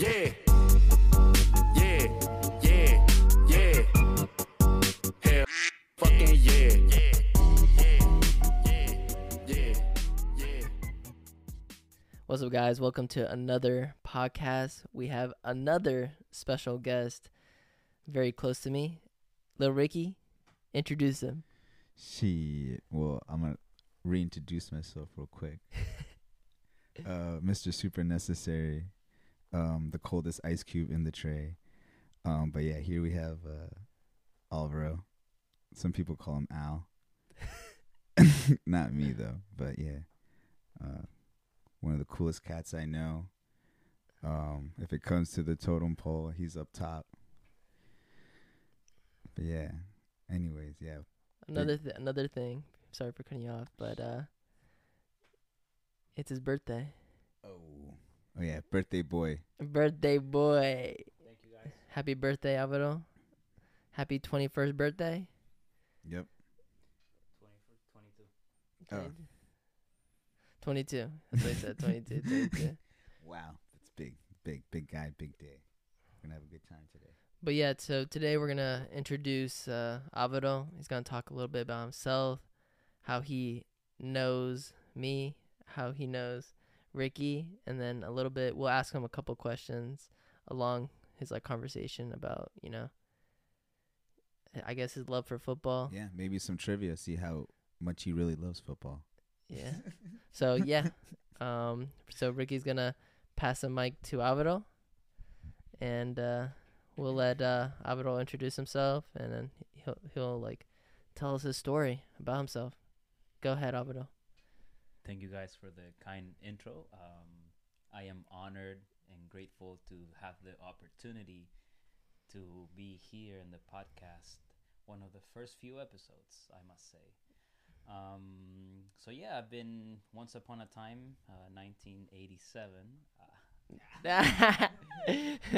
Yeah. Yeah. Yeah. Yeah. Hell fucking yeah. Yeah. Yeah. Yeah. Yeah. Yeah. What's up, guys? Welcome to another podcast. We have another special guest very close to me, Lil Ricky. Introduce him. She, Well, I'm gonna reintroduce myself real quick. uh, Mr. Super Necessary, um, the coldest ice cube in the tray. Um, but yeah, here we have uh, Alvaro. Some people call him Al. Not me though, but yeah, uh, one of the coolest cats I know. Um, if it comes to the totem pole, he's up top. But yeah. Anyways, yeah, Another th- another thing. Sorry for cutting you off, but uh, it's his birthday. Oh, oh yeah, birthday boy. Birthday boy. Thank you guys. Happy birthday, Alvaro. Happy twenty first birthday. Yep. 22. Oh. Twenty two. That's what I said. 22, 22. Wow, that's big, big, big guy, big day. We're gonna have a good time today. But yeah, so today we're gonna introduce uh, Alvaro. He's gonna talk a little bit about himself, how he knows me, how he knows Ricky, and then a little bit. We'll ask him a couple questions along his like conversation about you know, I guess his love for football. Yeah, maybe some trivia. See how much he really loves football. Yeah. so yeah, um, so Ricky's gonna pass the mic to Alvaro, and uh, we'll let uh, Alvaro introduce himself, and then he'll he'll like tell us his story about himself. Go ahead, Alvaro. Thank you guys for the kind intro. Um, I am honored and grateful to have the opportunity to be here in the podcast. One of the first few episodes, I must say. Um, so yeah, I've been once upon a time, uh, 1987. Uh,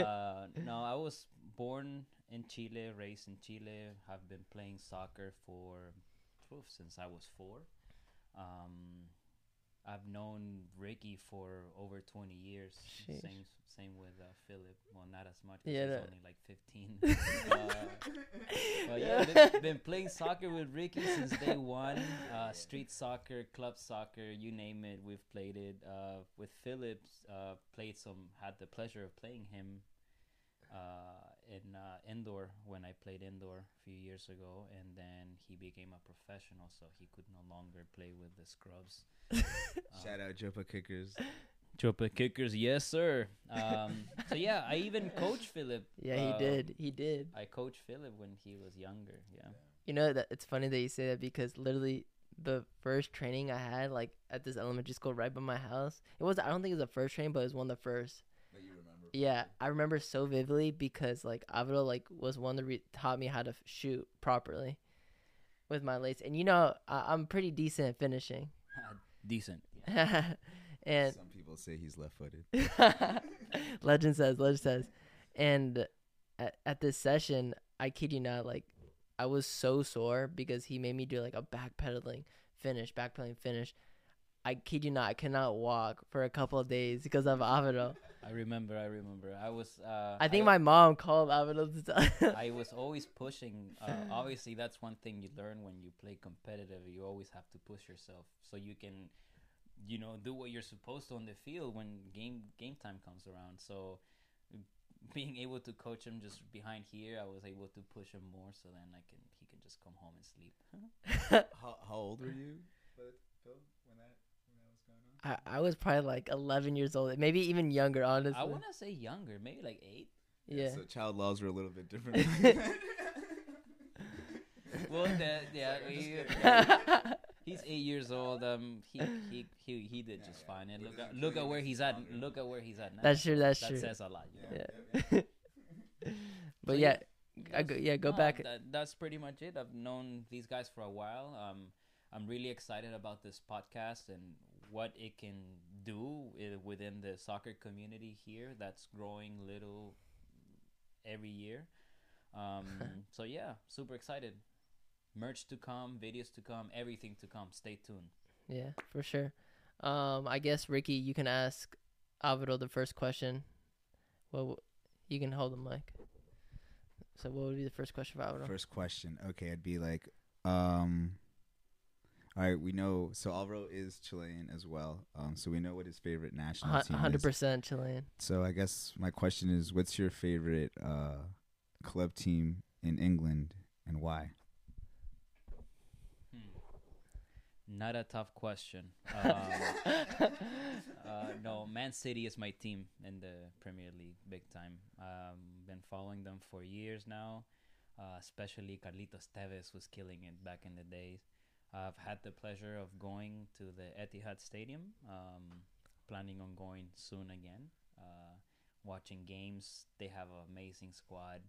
uh, no, I was born in Chile, raised in Chile. Have been playing soccer for since I was four. Um, I've known Ricky for over 20 years. Sheesh. Same same with uh, Philip. Well, not as much. 'cause Yeah, he's that- only like 15. uh, but yeah, been, been playing soccer with Ricky since day one. Uh, street soccer, club soccer, you name it, we've played it. Uh, with Phillips, uh, played some, had the pleasure of playing him uh, in uh, indoor when I played indoor a few years ago, and then he became a professional, so he could no longer play with the scrubs. Shout out Jopa Kickers. Chopa kickers, yes sir. Um, so yeah, I even coached Philip. Yeah, he uh, did. He did. I coached Philip when he was younger. Yeah. You know that it's funny that you say that because literally the first training I had like at this elementary school right by my house. It was I don't think it was the first training, but it was one of the first. That you remember? Yeah, I remember so vividly because like Avro like was one that re- taught me how to f- shoot properly with my lace, and you know I- I'm pretty decent at finishing, Decent. and Some people say he's left-footed. legend says, legend says, and at, at this session, I kid you not, like I was so sore because he made me do like a backpedaling finish, backpedaling finish. I kid you not, I cannot walk for a couple of days because of Avro. I remember. I remember. I was. Uh, I think my mom called Avro to tell. I was always pushing. Uh, obviously, that's one thing you learn when you play competitive. You always have to push yourself so you can, you know, do what you're supposed to on the field when game game time comes around. So, being able to coach him just behind here, I was able to push him more. So then I can he can just come home and sleep. How, how old were you, Phil, when that when that was going on? I, I was probably like 11 years old, maybe even younger, honestly. I want to say younger, maybe like eight. yeah. So child laws were a little bit different. Well, that, yeah, he, he's eight years old. Um, he he he, he did just fine. And look at look at where he's at. Look at where he's at now. That's true. That's that true. says a lot. You know? Yeah. but So, yeah, I go, yeah, go No, back. That, that's pretty much it. I've known these guys for a while. Um, I'm really excited about this podcast and what it can do within the soccer community here. That's growing little every year. Um, so yeah, super excited. Merch to come, videos to come, everything to come. Stay tuned. Yeah, for sure. Um, I guess Ricky, you can ask Alvaro the first question. Well, you can hold the mic. So what would be the first question for Alvaro? First question. Okay, it'd be like, um, all right, we know. So Alvaro is Chilean as well. Um, so we know what his favorite national team is. hundred is. percent Chilean. So I guess my question is, what's your favorite uh club team in England and why? Hmm. Not a tough question. Um, uh, no, Man City is my team in the Premier League, big time. Um, been following them for years now. Uh, especially Carlitos Tevez was killing it back in the days. I've had the pleasure of going to the Etihad Stadium. Um, planning on going soon again. Uh, watching games, they have an amazing squad.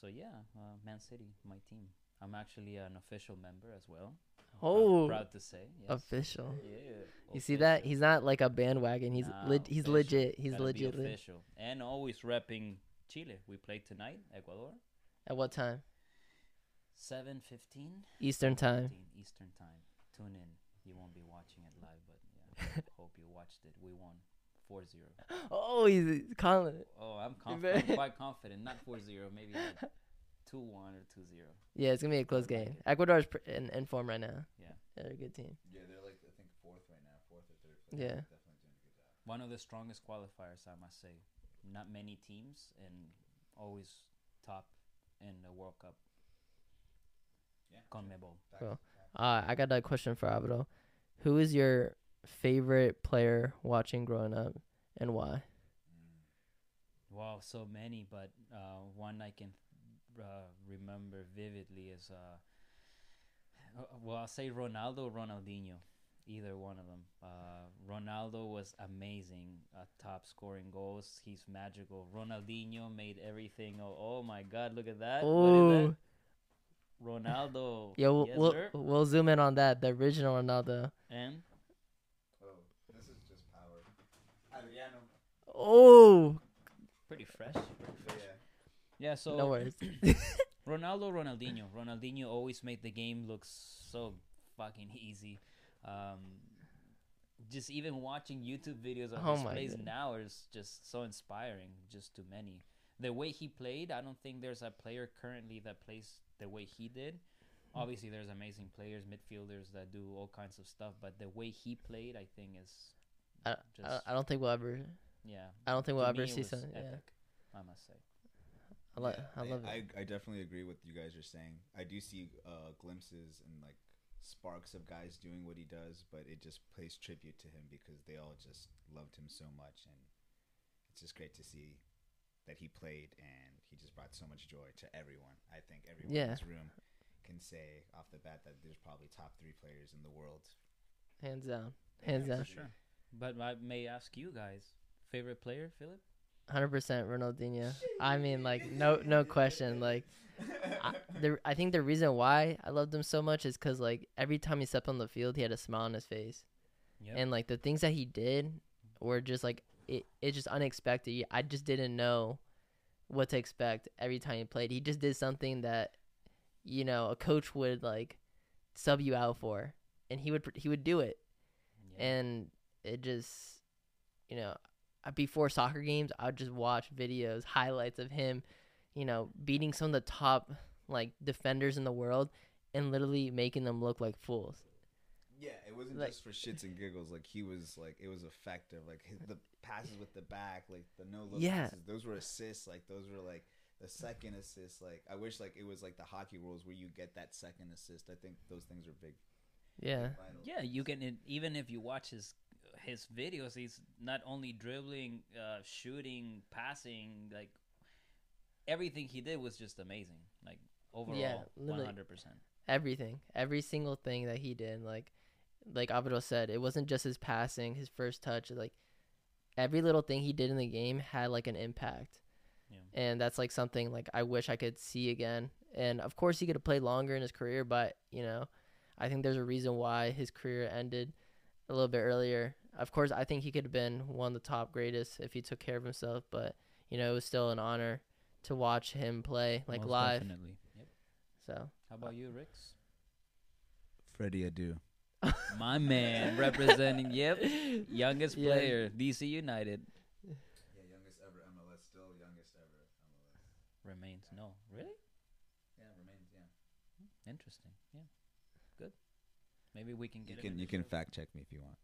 So yeah, uh, Man City, my team. I'm actually an official member as well. Proud- Oh, proud, to say. Yes. official. Yeah. You see that? He's not like a bandwagon. He's Nah, leg he's official. legit. He's Gotta legit. official. And always repping Chile. We play tonight, Ecuador, At what time? Seven fifteen. Eastern time. Eastern time. Tune in. You won't be watching it live, but yeah, hope you watched it. We won 4-0. Oh, he's he's calling it. Oh, I'm, conf- very- I'm quite confident. Not 4-0, maybe like 2-1 or 2-0. Yeah, it's gonna be a close like game. it. Ecuador's pr- in, in form right now. Yeah. They're a good team. Yeah, they're like I think fourth right now, fourth or third. Yeah. definitely doing a good job. One of the strongest qualifiers, I must say. Not many teams, and always top in the World Cup. Yeah. CONMEBOL. Cool. Uh, I got a question for Abdo. Who is your favorite player watching growing up, and why? Wow, so many, but uh, one I can uh, remember vividly is, uh, uh, well, I'll say Ronaldo, or Ronaldinho, either one of them. Uh, Ronaldo was amazing, uh, top scoring goals. He's magical. Ronaldinho made everything. Oh, oh my God, look at that! What is Oh, that? Ronaldo. yeah. We'll, yes, we'll sir. we'll zoom in on that. The original Ronaldo. And Oh, this is just power. Adriano. Oh, pretty fresh. Pretty fresh. Yeah. Yeah. So no worries. Ronaldo, Ronaldinho. Ronaldinho always made the game look so fucking easy. Um, just even watching YouTube videos of Oh his plays goodness. now is just so inspiring. Just too many. The way he played, I don't think there's a player currently that plays the way he did. Obviously, there's amazing players, midfielders that do all kinds of stuff, but the way he played, I think, is I, just I, I don't think we'll ever. yeah. I don't think we'll To ever me, see was something. Yeah, epic, I must say. I, lo- Yeah, I love I, it. I definitely agree with you guys are saying. I do see uh, glimpses and like sparks of guys doing what he does, but it just pays tribute to him because they all just loved him so much, and it's just great to see that he played and he just brought so much joy to everyone. I think everyone Yeah. in this room can say off the bat that there's probably top three players in the world. Hands down. Hands Yeah, down. for Sure. But I may ask you guys, favorite player, Philip? Hundred percent Ronaldinho. I mean, like no, no question. Like, I, the I think the reason why I loved him so much is because like every time he stepped on the field, he had a smile on his face, Yep. and like the things that he did were just like it. It's just unexpected. I just didn't know what to expect every time he played. He just did something that, you know, a coach would like sub you out for, and he would he would do it Yeah. and it just you know before soccer games i would just watch videos highlights of him you know beating some of the top like defenders in the world and literally making them look like fools Yeah, it wasn't Like- just for shits and giggles. Like he was like it was effective. Like his, the passes with the back, like the no look Yeah. passes, those were assists. Like those were like the second assist. Like I wish like it was like the hockey rules where you get that second assist. I think those things are big. yeah vital. yeah, you can even if you watch his his videos, he's not only dribbling, uh, shooting, passing, like everything he did was just amazing. Like overall, one hundred percent. everything every single thing that he did like like Abdo said it wasn't just his passing his first touch like every little thing he did in the game had like an impact Yeah. and that's like something like I wish I could see again. And of course, he could have played longer in his career, but you know, I think there's a reason why his career ended a little bit earlier. Of course, I think he could have been one of the top greatest if he took care of himself, but you know, it was still an honor to watch him play like Most live. Definitely. Yep. So How about you, Rix? Freddie Adu. My man, representing. Yep, youngest Yeah. player, DC United. Yeah, youngest ever MLS. Still youngest ever MLS. remains. No, really Yeah, remains. Yeah. interesting. Yeah, good. Maybe we can You get him can in you can show. fact check me if you want.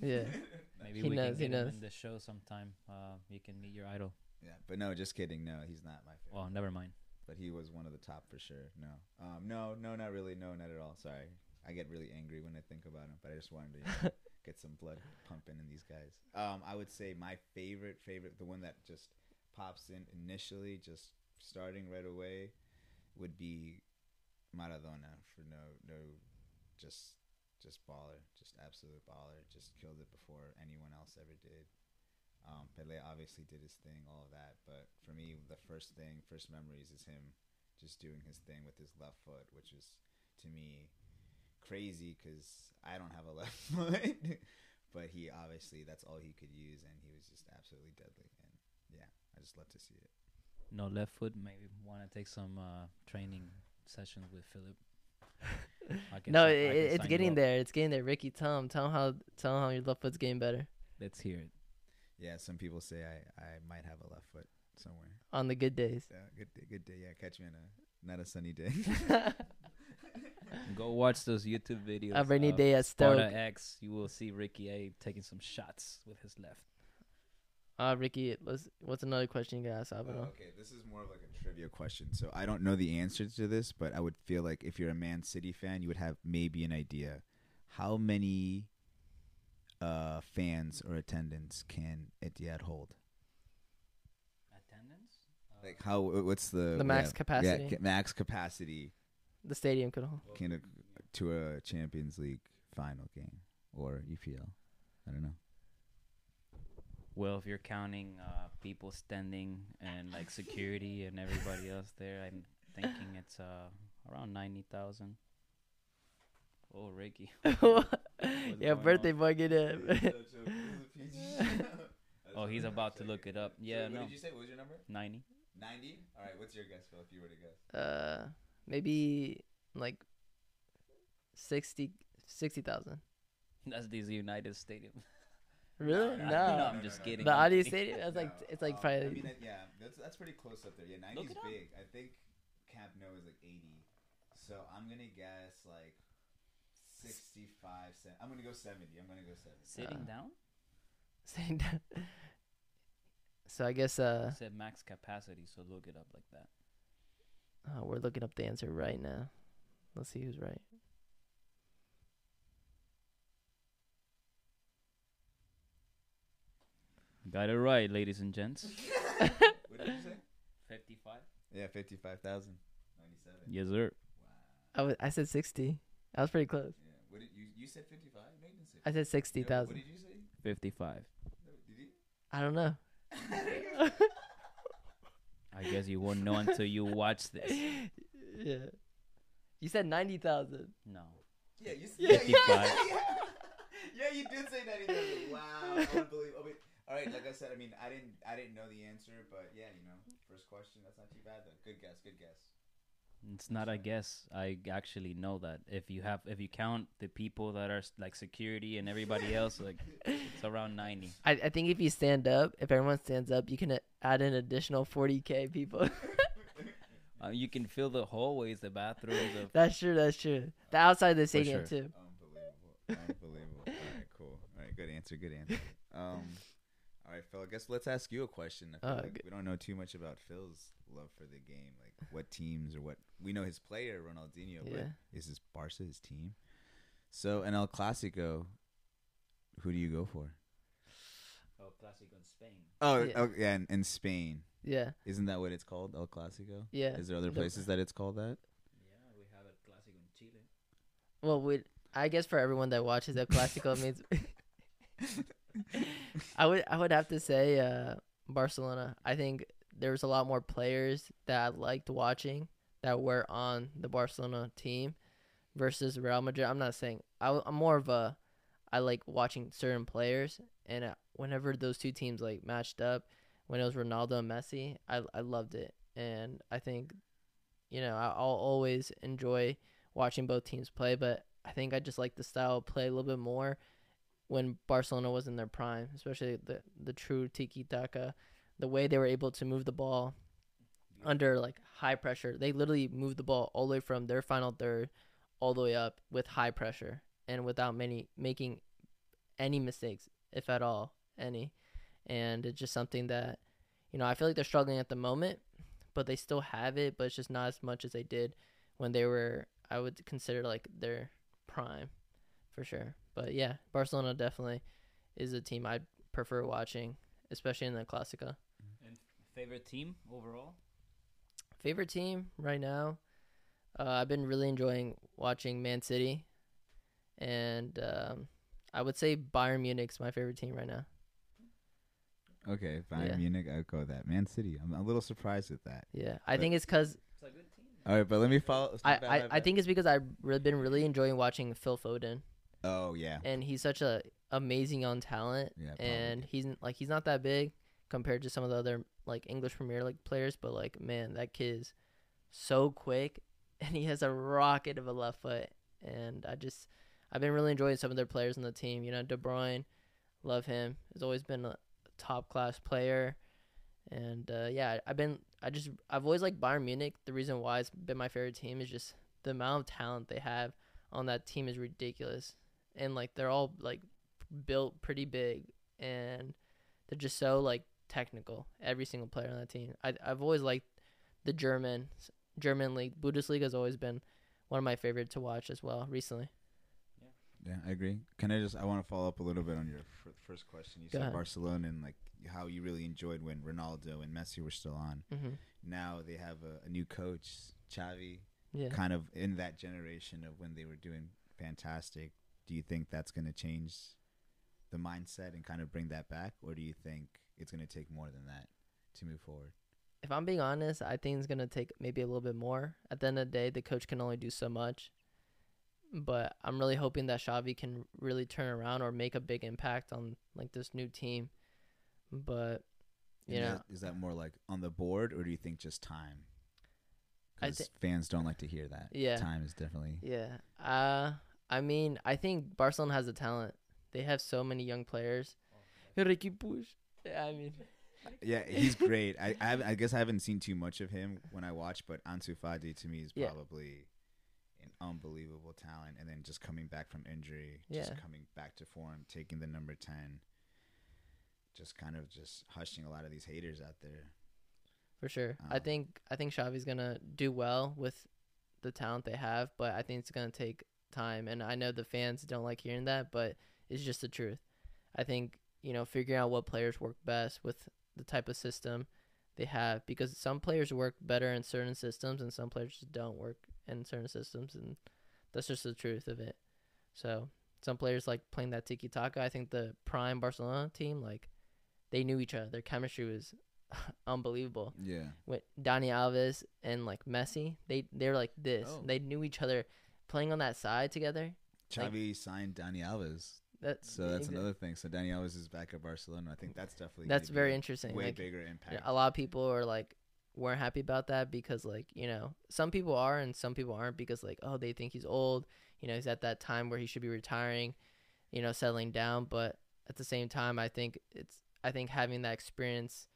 Yeah. Maybe He we knows, can get him knows. in the show sometime. Uh, you can meet your idol. Yeah, but no, just kidding. No, he's not my favorite. Well, never mind. but he was one of the top for sure. No, um, no, no, not really. No, not at all. Sorry, I get really angry when I think about him. But I just wanted to you know, get some blood pumping in these guys. Um, I would say my favorite, favorite, the one that just pops in initially, just starting right away, would be Maradona for no, no, just, just baller, just absolute baller. Just killed it before anyone else ever did. Um, Pele obviously did his thing, all of that, but for me, the first thing, first memories is him just doing his thing with his left foot, which is to me crazy because I don't have a left foot, but he obviously that's all he could use, and he was just absolutely deadly. And yeah, I just love to see it. No left foot. Maybe want to take some uh, training sessions with Philip. No, si- I it, it's getting there. It's getting there. Ricky, tell him, tell him how, tell him how your left foot's getting better Let's hear it. Yeah, some people say I, I might have a left foot somewhere. on the good days. Yeah, good day, good day. Yeah, catch me on a not a sunny day. Go watch those YouTube videos. A rainy of day at Stoke. Sparta X. You will see Ricky A taking some shots with his left. Uh, Ricky, let's, what's another question you got ask Oh, Abeno? okay, this is more of like a trivia question. So I don't know the answer to this, but I would feel like if you're a Man City fan, you would have maybe an idea. How many uh, fans or attendance can Etihad hold? Attendance? Like how? What's the The max yeah, capacity. Yeah, max capacity The stadium could hold. can a, to a Champions League final game or EPL. I don't know. Well, if you're counting uh, people standing and like security and everybody else there, I'm thinking it's uh, around ninety thousand. Oh, Ricky. yeah, birthday boy, get in. Oh, he's about to look it up. Yeah, no, did you say? What was your number? ninety. Ninety. All right. What's your guess, Phil? If you were to guess. uh, maybe like 60 60,000. That's the United Stadium. Really? No, No. no, no, I'm just kidding. The I'm Audio kidding. Stadium? That's like it's like um, probably. I mean, yeah, that's that's pretty close up there. Yeah, Look ninety's it up. big. I think Camp Nou is like eighty, so I'm gonna guess like sixty-five. Cent. I'm gonna go seventy. I'm gonna go seventy. Sitting Uh, down? Saying that- so I guess uh, It said max capacity, so look it up like that. Uh, we're looking up the answer right now. Let's see who's right. Got it right, ladies and gents. what did you say? Fifty-five. Yeah, fifty-five thousand. Ninety-seven. Yes, sir. I was- I said 60. I was pretty close. Yeah. What did you you said fifty-five? No, you didn't say. I said 60,000. What did you say? Fifty-five. No, did you? I don't know. I guess you won't know until you watch this. yeah. You said 90,000. No. Yeah, you Yeah. said yeah, 55. yeah, yeah, you did say ninety thousand. Wow, I can't Okay. All right, like I said, I mean, I didn't, I didn't know the answer, but yeah, you know, first question, that's not too bad. Though. Good guess, good guess. It's not a guess. I actually know that if you have if you count the people that are like security and everybody else, like it's around ninety. I, I think if you stand up, if everyone stands up, you can add an additional 40K people. Uh, you can fill the hallways, the bathrooms. Of, that's true. That's true. The outside of the stadium, sure. too. Unbelievable, unbelievable. All right, cool. All right, good answer, good answer. Um, all right, Phil. I guess let's ask you a question. I feel Oh, like we don't know too much about Phil's love for the game, like what teams or what we know his player Ronaldinho, but Yeah. is his Barca his team? So in El Clasico, who do you go for? oh, Classico in Spain. Oh, Yeah. oh, yeah, in, in Spain. Yeah. Isn't that what it's called, El Clasico? Yeah. Is there other places that it's called that? Yeah, we have a Classico in Chile. Well, we, I guess for everyone that watches El Clasico it means I would I would have to say uh, Barcelona. I think there was a lot more players that I liked watching that were on the Barcelona team versus Real Madrid. I'm not saying I, am more of a I like watching certain players, and uh, whenever those two teams like matched up, when it was Ronaldo and Messi, I I loved it, and I think, you know, I'll always enjoy watching both teams play, but I think I just like the style of play a little bit more when Barcelona was in their prime, especially the the true tiki taka, the way they were able to move the ball under like high pressure. They literally moved the ball all the way from their final third all the way up with high pressure and without many making any mistakes, if at all, any. And it's just something that, you know, I feel like they're struggling at the moment, but they still have it, but it's just not as much as they did when they were I would consider like their prime for sure. But yeah, Barcelona definitely is a team I prefer watching, especially in the Clasica. And favorite team overall? Favorite team right now, uh, I've been really enjoying watching Man City, and um, I would say Bayern Munich's my favorite team right now. Okay, Bayern Yeah. Munich. I'd go with that. Man City. I'm a little surprised with that. Yeah, I think it's because It's a good team. All right, but let me follow. I, I, I think it's because I've really been really enjoying watching Phil Foden, Oh yeah. and he's such a amazing on talent, Yeah. probably. and he's like he's not that big compared to some of the other like English Premier League players, but like man, that kid is so quick, and he has a rocket of a left foot, and I just I've been really enjoying some of their players on the team. You know, De Bruyne, love him. Has always been a top class player, and uh, yeah, I've been I just I've always liked Bayern Munich. The reason why it's been my favorite team is just the amount of talent they have on that team is ridiculous, and like they're all like built pretty big, and they're just so like technical. Every single player on that team. I I've always liked the German German league. Bundesliga has always been one of my favorite to watch as well recently. Yeah, I agree. Can I just? I want to follow up a little bit on your f- first question. You Go said ahead. Barcelona and like how you really enjoyed when Ronaldo and Messi were still on. hmm Now they have a, a new coach, Xavi, Yeah. kind of in that generation of when they were doing fantastic. Do you think that's going to change the mindset and kind of bring that back, or do you think it's going to take more than that to move forward? if I'm being honest, I think it's gonna take maybe a little bit more. At the end of the day, the coach can only do so much. But I'm really hoping that Xavi can really turn around or make a big impact on like this new team. But you And know, that- is that more like on the board, or do you think just time? Because thi- fans don't like to hear that. Yeah. time is definitely. yeah. Uh I mean, I think Barcelona has the talent. They have so many young players. Riqui Puig. Yeah, I mean, Yeah, he's great. I I, I guess I haven't seen too much of him when I watch, but Ansu Fati to me is Yeah. probably an unbelievable talent. And then just coming back from injury, Yeah. just coming back to form, taking the number ten, just kind of just hushing a lot of these haters out there. for sure. I Um, think I think Xavi's gonna do well with the talent they have, but I think it's gonna take time. And I know the fans don't like hearing that, but it's just the truth. I think you know figuring out what players work best with the type of system they have, because some players work better in certain systems and some players just don't work in certain systems, and that's just the truth of it. So some players like playing that tiki taka. I think the prime Barcelona team like they knew each other. Their chemistry was unbelievable Yeah, with Dani Alves and like Messi, they they're like this. Oh. They knew each other playing on that side together. Like- Xavi signed Dani Alves, That's so that's exa- another thing. So Dani Alves is back at Barcelona. I think that's definitely That's gonna be very interesting. Way Like, bigger impact. a lot of people are like weren't happy about that because like you know some people are and some people aren't because like oh they think he's old. You know he's at that time where he should be retiring, you know settling down. But at the same time, I think it's I think having that experience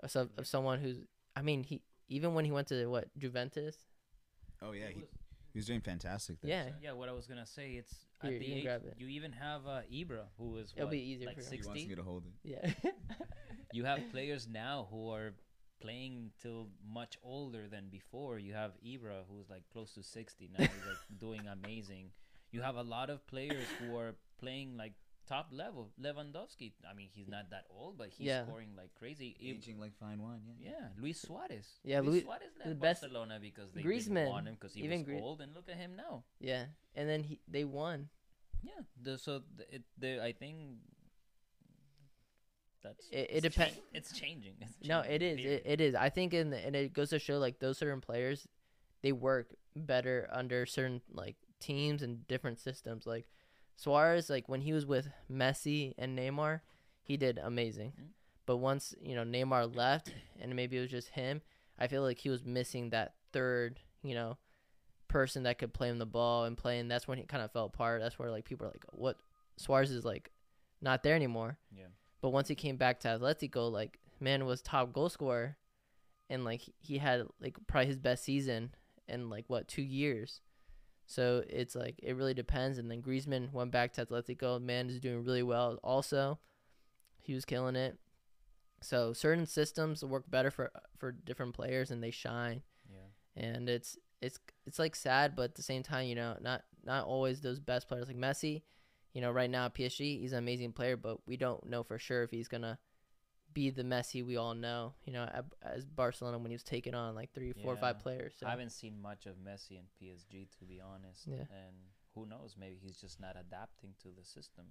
of, some, of someone who's I mean he even when he went to what Juventus. oh yeah, he, was- he was doing fantastic. There, Yeah. so. Yeah, what I was gonna say, it's Here, at the you age, it. you even have uh, Ibra, who is It'll what, be easier like for you. He wants to get a hold of it. Yeah. You have players now who are playing till much older than before. You have Ibra, who's like close to sixty now, he's like doing amazing. You have a lot of players who are playing like top level. Lewandowski, I mean, he's not that old, but he's Yeah. scoring like crazy. Ib- Aging like fine wine. Yeah. yeah, Luis Suarez. Yeah, Luis Luis- Suarez the left best- Barcelona because they Griezmann, didn't want him because he even was Grie- old, and look at him now. Yeah, and then he they won. Yeah, the, so th- it, the, I think that's It- it it's depen- chan- it's changing. It's No, it is. It, it is. I think, in the, and it goes to show like those certain players, they work better under certain like teams and different systems. Like Suarez, like when he was with Messi and Neymar, he did amazing. Mhm. But once you know Neymar left, and maybe it was just him, I feel like he was missing that third, you know, person that could play him the ball and play. And that's when he kind of fell apart. That's where like people are like, what Suarez is like not there anymore. yeah. But once he came back to Atletico, like man was top goal scorer, and like he had like probably his best season in like what two years. So it's like it really depends. And then Griezmann went back to Atletico. Man is doing really well. Also, he was killing it. So certain systems work better for for different players, and they shine. Yeah. And it's it's it's like sad, but at the same time, you know, not not always those best players like Messi. You know, right now PSG, he's an amazing player, but we don't know for sure if he's gonna be the Messi we all know. You know, as Barcelona when he was taking on like three, four, or five players. So I haven't seen much of Messi in PSG to be honest. Yeah. And who knows? Maybe he's just not adapting to the system.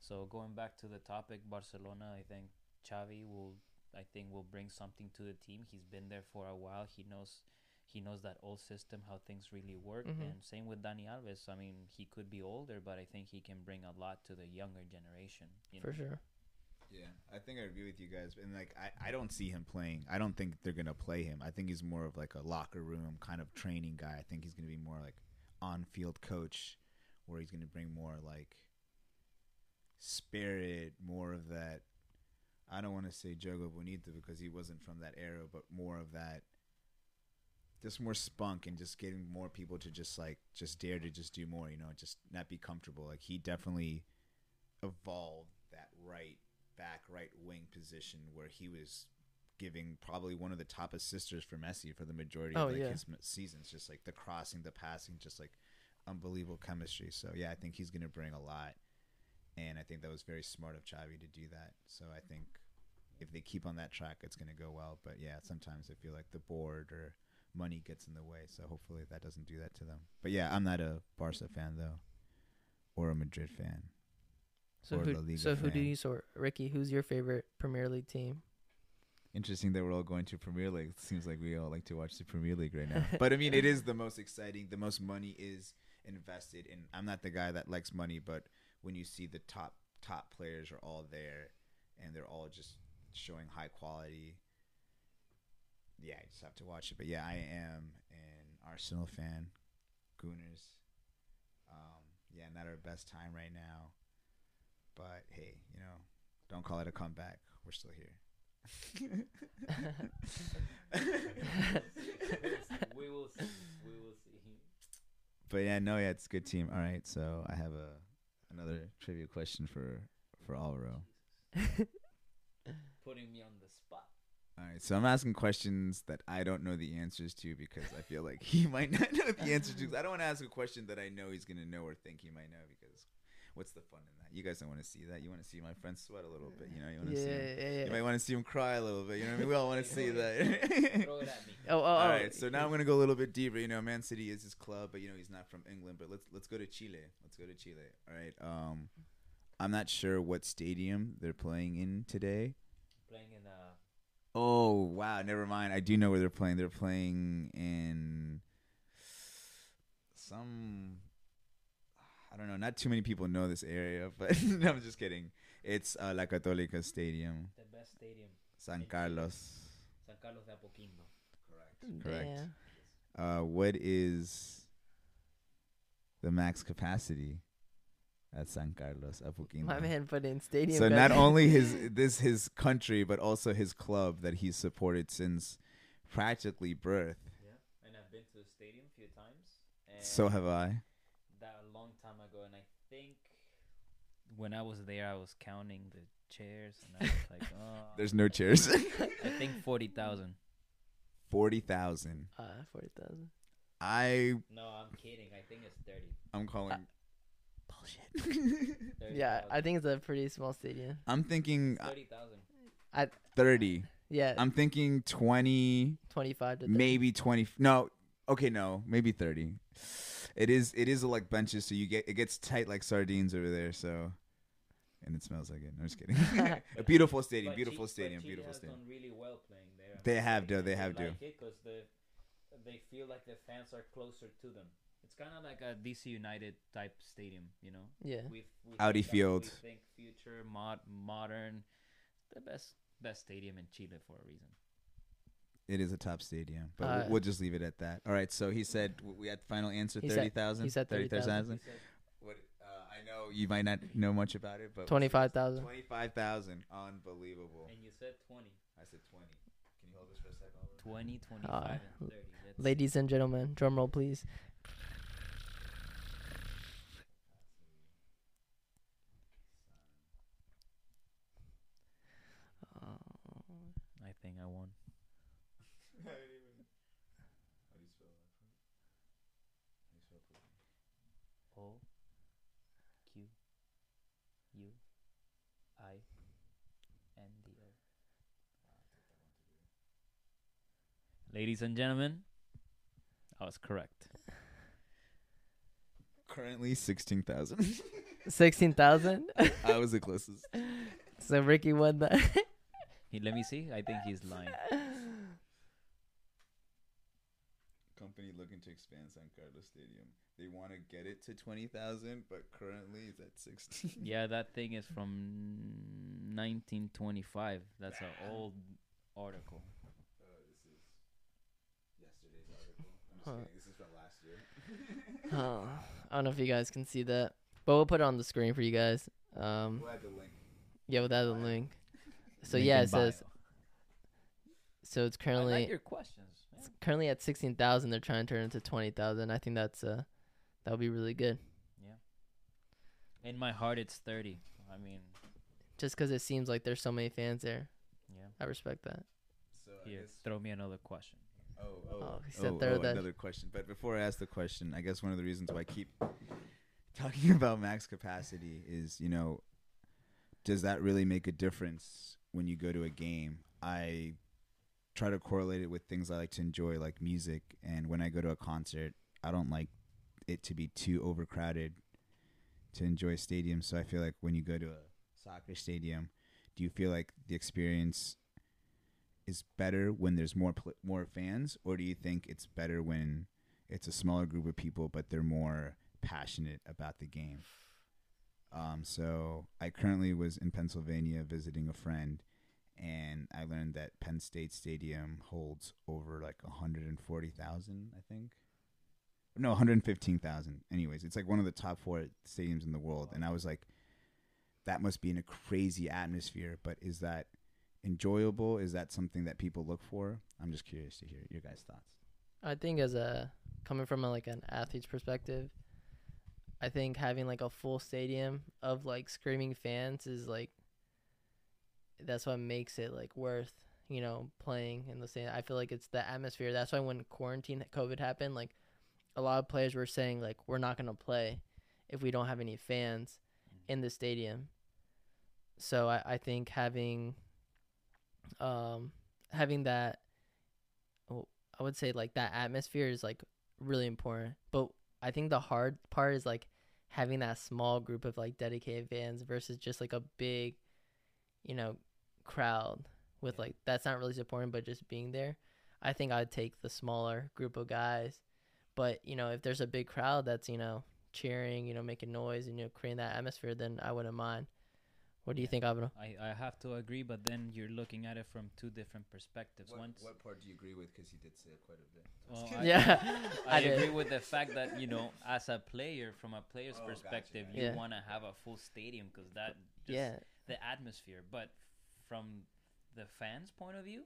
So going back to the topic, Barcelona, I think Xavi will, I think, will bring something to the team. He's been there for a while. He knows, he knows that old system, how things really work. Mhm. And same with Dani Alves. I mean, he could be older, but I think he can bring a lot to the younger generation. You know? for sure. Yeah, I think I agree with you guys. And like, I, I don't see him playing. I don't think they're gonna play him. I think he's more of like a locker room kind of training guy. I think he's gonna be more like on field coach, where he's gonna bring more like spirit, more of that. I don't want to say Jogo Bonito because he wasn't from that era, but more of that. Just more spunk and just getting more people to just like just dare to just do more, you know, just not be comfortable. Like he definitely evolved that right back right wing position where he was giving probably one of the top assisters for Messi for the majority Oh, of like yeah. his seasons just like the crossing the passing just like unbelievable chemistry. So yeah I think he's going to bring a lot. And I think that was very smart of Xavi to do that. So I think if they keep on that track it's going to go well. But yeah sometimes I feel like the board or money gets in the way. So hopefully that doesn't do that to them. But yeah I'm not a Barca fan though or a Madrid fan So Or who La Liga so who do fan. you sort Ricky? Who's your favorite Premier League team? Interesting that we're all going to Premier League. It seems like we all like to watch the Premier League right now. but I mean, it is the most exciting. The most money is invested in. I'm not the guy that likes money, but when you see the top top players are all there, and they're all just showing high quality. Yeah, I just have to watch it. But yeah, I am an Arsenal fan. Gooners. Um, yeah, not our best time right now. But hey, you know, don't call it a comeback. We're still here. we will see. We will see. but yeah, no, yeah, it's a good team. All right, so I have a another trivia question for for Alvaro. Putting me on the spot. All right, so I'm asking questions that I don't know the answers to because I feel like he might not know the answer to. I don't want to ask a question that I know he's gonna know or think he might know because what's the fun in that? You guys don't want to see that. You want to see my friend sweat a little bit. You know, you want to yeah, see. Him, yeah, yeah. You might want to see him cry a little bit. You know what I mean? We all want to see that. Throw it at me. Oh, oh, All oh. right, so now I'm gonna go a little bit deeper. You know, Man City is his club, but you know he's not from England. But let's let's go to Chile. Let's go to Chile. All right. Um, I'm not sure what stadium they're playing in today. Playing in uh Oh wow, never mind. I do know where they're playing. They're playing in some. I don't know. Not too many people know this area, but no, I'm just kidding. It's uh, La Católica Stadium, the best stadium, San Carlos. San Carlos de Apoquindo. Correct. Correct. Damn. Uh, what is the max capacity at San Carlos Apoquindo? My man put in stadium. so not only his this his country, but also his club that he's supported since practically birth. Yeah, and I've been to the stadium a few times. And So have I. that a long time ago, and I think when I was there, I was counting the chairs, and I was like, oh, There's no chairs. I think forty thousand. Forty thousand. uh, forty thousand. I No, I'm kidding. I think it's thirty. I'm calling Uh, bullshit. 30, Yeah, I think it's a pretty small stadium. I'm thinking uh, thirty thousand. thirty. Yeah, I'm thinking twenty. twenty-five to 30. maybe 20 no okay no maybe 30 it is it is like benches so you get it gets tight like sardines over there so and it smells like it no, i'm just kidding a beautiful stadium beautiful stadium beautiful stadium Done really well playing there. They have do. they have to. Like it 'cause the they feel like the fans are closer to them. It's kind of like a DC United type stadium, you know. Yeah, We we Audi think Field. We think future, mod, modern, the best best stadium in Chile for a reason. It is a top stadium but Uh, we'll, we'll just leave it at that all right so he said we had final answer 30000 he said 30,000. what uh, i know you might not know much about it but twenty-five thousand. 25000 unbelievable And you said twenty. i said 20 Can you hold this for a second? 20, 25, Uh, and 30. Let's Ladies and gentlemen, drum roll, please. Uh, I think I won. How do you spell that? How do you spell pussy? O Q U I N D O. Ladies and gentlemen, I was correct. Currently sixteen thousand. Sixteen thousand. I was the closest. so Ricky won that. He, let me see. I think he's lying. Company looking to expand San Carlos Stadium. They want to get it to twenty thousand, but currently it's at sixteen. Yeah, that thing is from 1925. That's an old article. Uh, this is yesterday's article. I'm just Huh. This is from last year. oh, I don't know if you guys can see that, but we'll put it on the screen for you guys. Um, We'll add the link. yeah, without the link. So Link yeah, in it says. bio. So it's I currently like your questions. man. it's currently at sixteen thousand. They're trying to turn it to twenty thousand. I think that's uh that would be really good. Yeah. In my heart, it's 30. I mean, Just because it seems like there's so many fans there. yeah. I respect that. So I Here, throw me another question. Oh, oh, Oh, he said oh, throw oh, another question. But before I ask the question, I guess one of the reasons why I keep talking about max capacity is, you know, does that really make a difference when you go to a game? I try to correlate it with things I like to enjoy, like music. And when I go to a concert, I don't like it to be too overcrowded to enjoy stadiums. So I feel like when you go to a soccer stadium, do you feel like the experience is better when there's more pl- more fans, or do you think it's better when it's a smaller group of people but they're more passionate about the game? Um, so I currently was in Pennsylvania visiting a friend, and I learned that Penn State Stadium holds over like 140,000, I think. No, 115,000. Anyways, it's like one of the top four stadiums in the world, and I was like, that must be in a crazy atmosphere. But is that enjoyable? Is that something that people look for? I'm just curious to hear your guys' thoughts. I think as a coming from a, like an athlete's perspective, I think having like a full stadium of like screaming fans is like that's what makes it like worth you know playing in the stadium. I feel like it's the atmosphere. That's why when quarantine COVID happened, like a lot of players were saying like we're not gonna play if we don't have any fans mm. in the stadium. So I, I think having um having that oh, I would say like that atmosphere is like really important. But I think the hard part is like having that small group of like dedicated fans versus just like a big, you know, crowd with like that's not really supporting but just being there. I think I'd take the smaller group of guys. But, you know, if there's a big crowd that's, you know, cheering, you know, making noise and you know, creating that atmosphere, then I wouldn't mind. What do you Yeah. think, Avino? I, I have to agree, but then you're looking at it from two different perspectives. Once, part do you agree with? Because he did say quite a bit. well, I, Yeah, I, I agree with the fact that you know, as a player, from a player's Oh, gotcha. perspective, you Yeah. want to have a full stadium because that just Yeah. the atmosphere. But from the fans' point of view,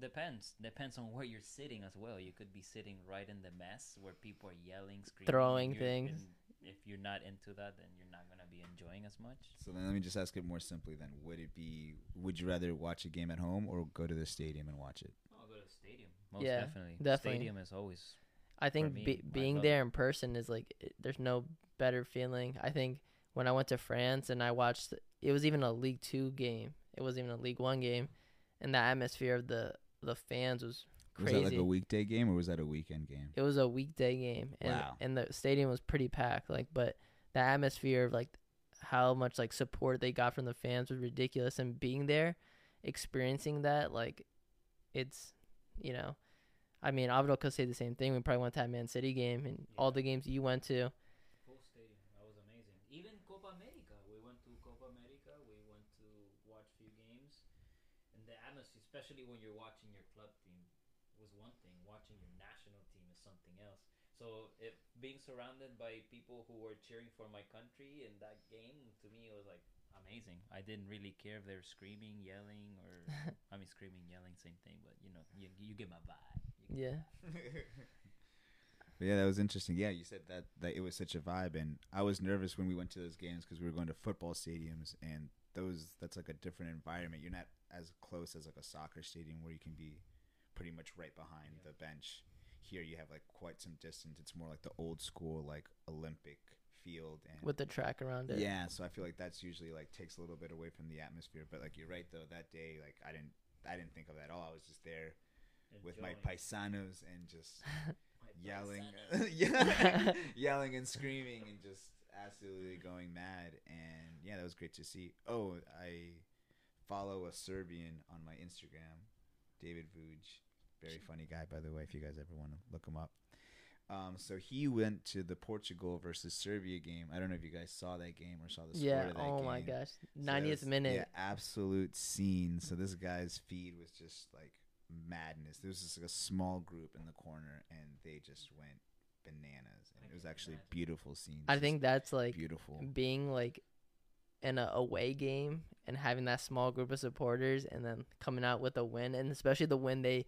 depends. Depends on where you're sitting as well. You could be sitting right in the mess where people are yelling, screaming, Throwing and you're- things. And If you're not into that, then you're not gonna be enjoying as much. So then let me just ask it more simply. Then would it be? Would you rather watch a game at home or go to the stadium and watch it? I'll go to the stadium. Most Yeah, definitely. definitely. Stadium is always I think me, be, being there in person is like it, there's no better feeling. I think when I went to France and I watched it was even a League 2 game. It wasn't even a League 1 game and the atmosphere of the the fans was Was that like a weekday game or was that a weekend game? it was a weekday game and Wow. and the stadium was pretty packed like but the atmosphere of like how much like support they got from the fans was ridiculous and being there experiencing that like it's you know I mean Abdul could say the same thing we probably went to that Man City game and all the games you went to full stadium. That was amazing. Even Copa America, we went to Copa America. We went to watch few games, and the atmosphere, especially when you're watching your club team, was one thing. Watching your national team is something else. So, if being surrounded by people who were cheering for my country in that game, to me, it was like amazing. I didn't really care if they were screaming, yelling, or I mean screaming, yelling, same thing. But you know, you you get my vibe. You get- Yeah. But yeah, that was interesting. Yeah, you said that that it was such a vibe, and I was nervous when we went to those games because we were going to football stadiums, and those that's like a different environment. You're not as close as like a soccer stadium where you can be pretty much right behind the bench. Here you have like quite some distance. It's more like the old school like Olympic field and With the track around it. yeah. So I feel like that's usually like takes a little bit away from the atmosphere. But like you're right though, that day like I didn't I didn't think of that at all. I was just there with my paisanos and just yelling, yeah, yelling and screaming and just absolutely going mad. And yeah, that was great to see. Oh, I follow a Serbian on my Instagram, David Vuj. Very funny guy, by the way. If you guys ever want to look him up. Um, so he went to the Portugal versus Serbia game. I don't know if you guys saw that game or saw the score Yeah. of that Oh game. my gosh. So 90th was- minute. Yeah, absolute scene. So this guy's feed was just like madness. There was just like a small group in the corner, and they just went bananas. And it was actually beautiful scene. I think that's like beautiful. being like in a away game and having that small group of supporters and then coming out with a win and especially the win they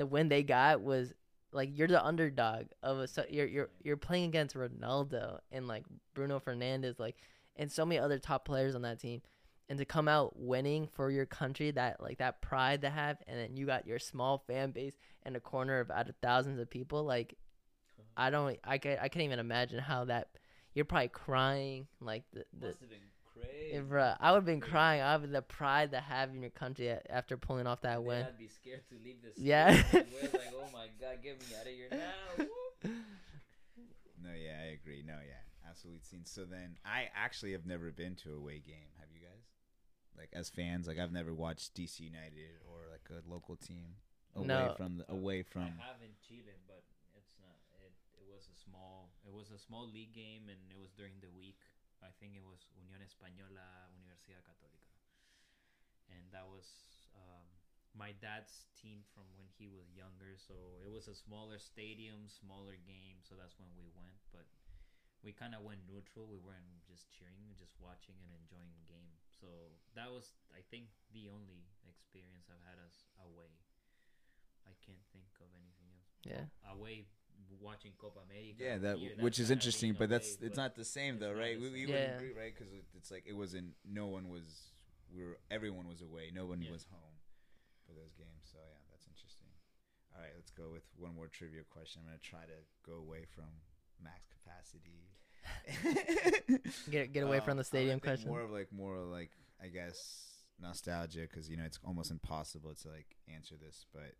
the win they got was like you're the underdog of a you're you're you're playing against Ronaldo and like Bruno Fernandes like and so many other top players on that team. And to come out winning for your country that like that pride to have and then you got your small fan base in a corner of out of thousands of people like I don't I can I can't even imagine how that you're probably crying like the, the crazy. yeah, bruh, I would have been crying. I would the pride to have in your country after pulling off that And win. I'd be scared to leave this. Yeah. Like, oh my god, get me out of here now. No, yeah, I agree. No, yeah, absolute scene. So then, I actually have never been to a away game. Have you guys? Like as fans, like I've never watched DC United or like a local team away No. from the away from. I have in Chile, but it's not. It it was a small. It was a small league game, and it was during the week. I think it was Unión Española, Universidad Católica, and that was um, my dad's team from when he was younger. So it was a smaller stadium, smaller game. So that's when we went, but we kind of went neutral. We weren't just cheering, just watching and enjoying the game. So that was, I think, the only experience I've had as away. I can't think of anything else. Yeah. Away watching Copa America. Yeah, that here, which is interesting, but that's away, it's but not the same though, right? We, we same. would Yeah. agree, right? Because it's like it wasn't. No one was. We were. Everyone was away. No one Yeah. was home for those games. So yeah, that's interesting. All right, let's go with one more trivia question. I'm gonna try to go away from max capacity. Get get away Um, from the stadium think question. More of like more like I guess nostalgia because you know it's almost impossible to like answer this, but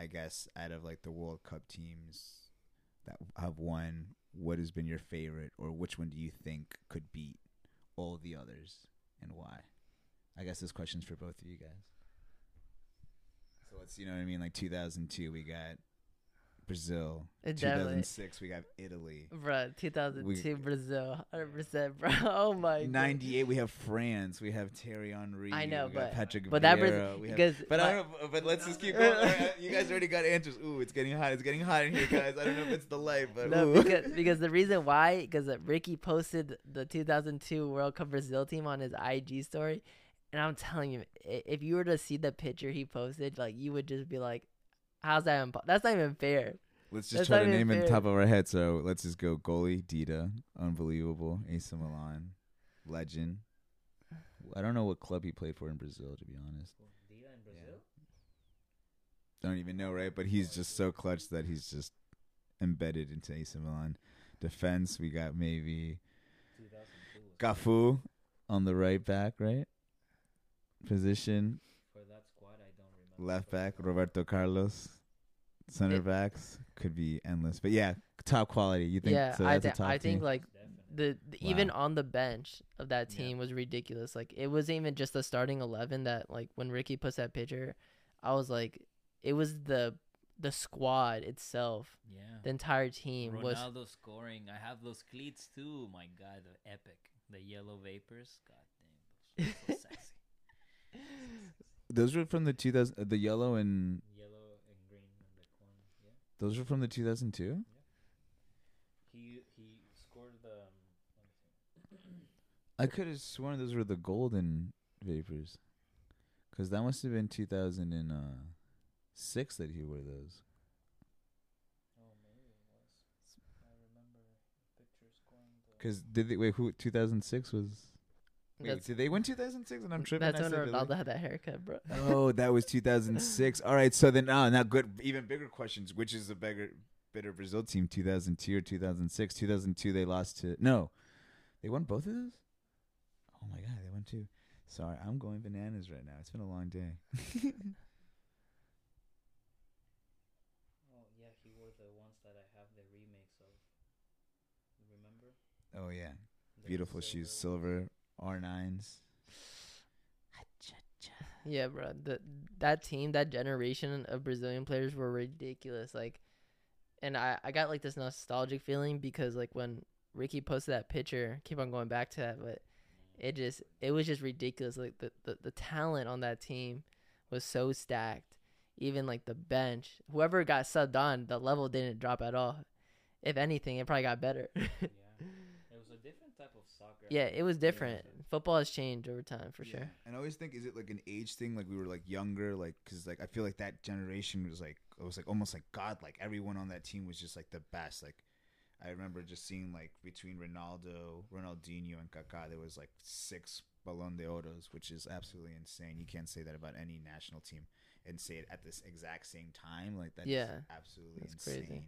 I guess out of like the World Cup teams that have won, what has been your favorite, or which one do you think could beat all the others, and why? I guess this question's for both of you guys. So let's you know what I mean. Like 2002, we got Brazil. Definitely, 2006, we got Italy. bruh, 2002 We- Brazil, 100%, bro. Oh my. god. 98 we have France we have Thierry Henry I know, but- Patrick but that Vieira, have- because but my- I don't know, but let's just keep going uh, you guys already got answers ooh it's getting hot it's getting hot in here guys I don't know if it's the light but No, ooh. because, because the reason why, because uh, Ricky posted the 2002 World Cup Brazil team on his IG story, and I'm telling you, if you were to see the picture he posted, like you would just be like, "How's that? Impo- That's not even fair." let's just that's try not to even name it fair. top of our head so let's just go goalie Dida unbelievable AC Milan legend I don't know what club he played for in Brazil to be honest Dida in Brazil. don't even know right but he's just so clutch that he's just embedded into AC Milan defense we got maybe 2002 Cafu on the right back, right? Position for that squad. I don't remember. Left back Roberto Carlos. Center It- backs could be endless, but yeah, top quality. You think? yeah, so I, that's thi- a top I think team? like Definitely. the, the even on the bench of that Yeah. team was ridiculous. Like it wasn't even just the starting eleven that like when Ricky puts that picture, I was like, it was the the squad itself. yeah. The entire team was Ronaldo scoring. I have those cleats too. My God, the epic, the yellow vapors. God damn, those were so sexy. Those were from the 2000, uh, the yellow and Yellow and green on the corner. Yeah. those were from the 2002. Yeah. He he scored the. Um, let me see. I could have sworn those were the golden vapors, because that must have been 2006 that he wore those. Oh, maybe it was. I remember pictures going. Because did they wait? Who 2006 was? Wait, That's did they win 2006? And I'm tripping. that's when they Ronaldo had that haircut, bro. Oh, that was 2006. All right, so then uh, now good, even bigger questions. Which is the bigger, better Brazil team, 2002 or 2006? 2002 they lost to no, they won both of those. Oh my god, they won two. Sorry, I'm going bananas right now. It's been a long day. Oh yeah, he wore the ones that I have the remakes of. Remember? Oh yeah, The beautiful shoes, silver silver R9s. Yeah, bro. The that team, that generation of Brazilian players were ridiculous. Like, and I I got like this nostalgic feeling because like when Ricky posted that picture, keep on going back to that, but it just it was just ridiculous. Like the the, the talent on that team was so stacked. Even like the bench, whoever got subbed on, the level didn't drop at all. If anything, it probably got better. yeah, it was a different type of soccer. yeah, it was different. Football has changed over time for sure. And I always think, is it like an age thing? Like we were like younger, like because like I feel like that generation was like it was like almost like God. Like everyone on that team was just like the best. Like I remember just seeing like between Ronaldo, Ronaldinho, and Kaká, there was like six Ballon d'Oros, which is absolutely insane. You can't say that about any national team and say it at this exact same time. Like that's Yeah, absolutely that's insane. crazy.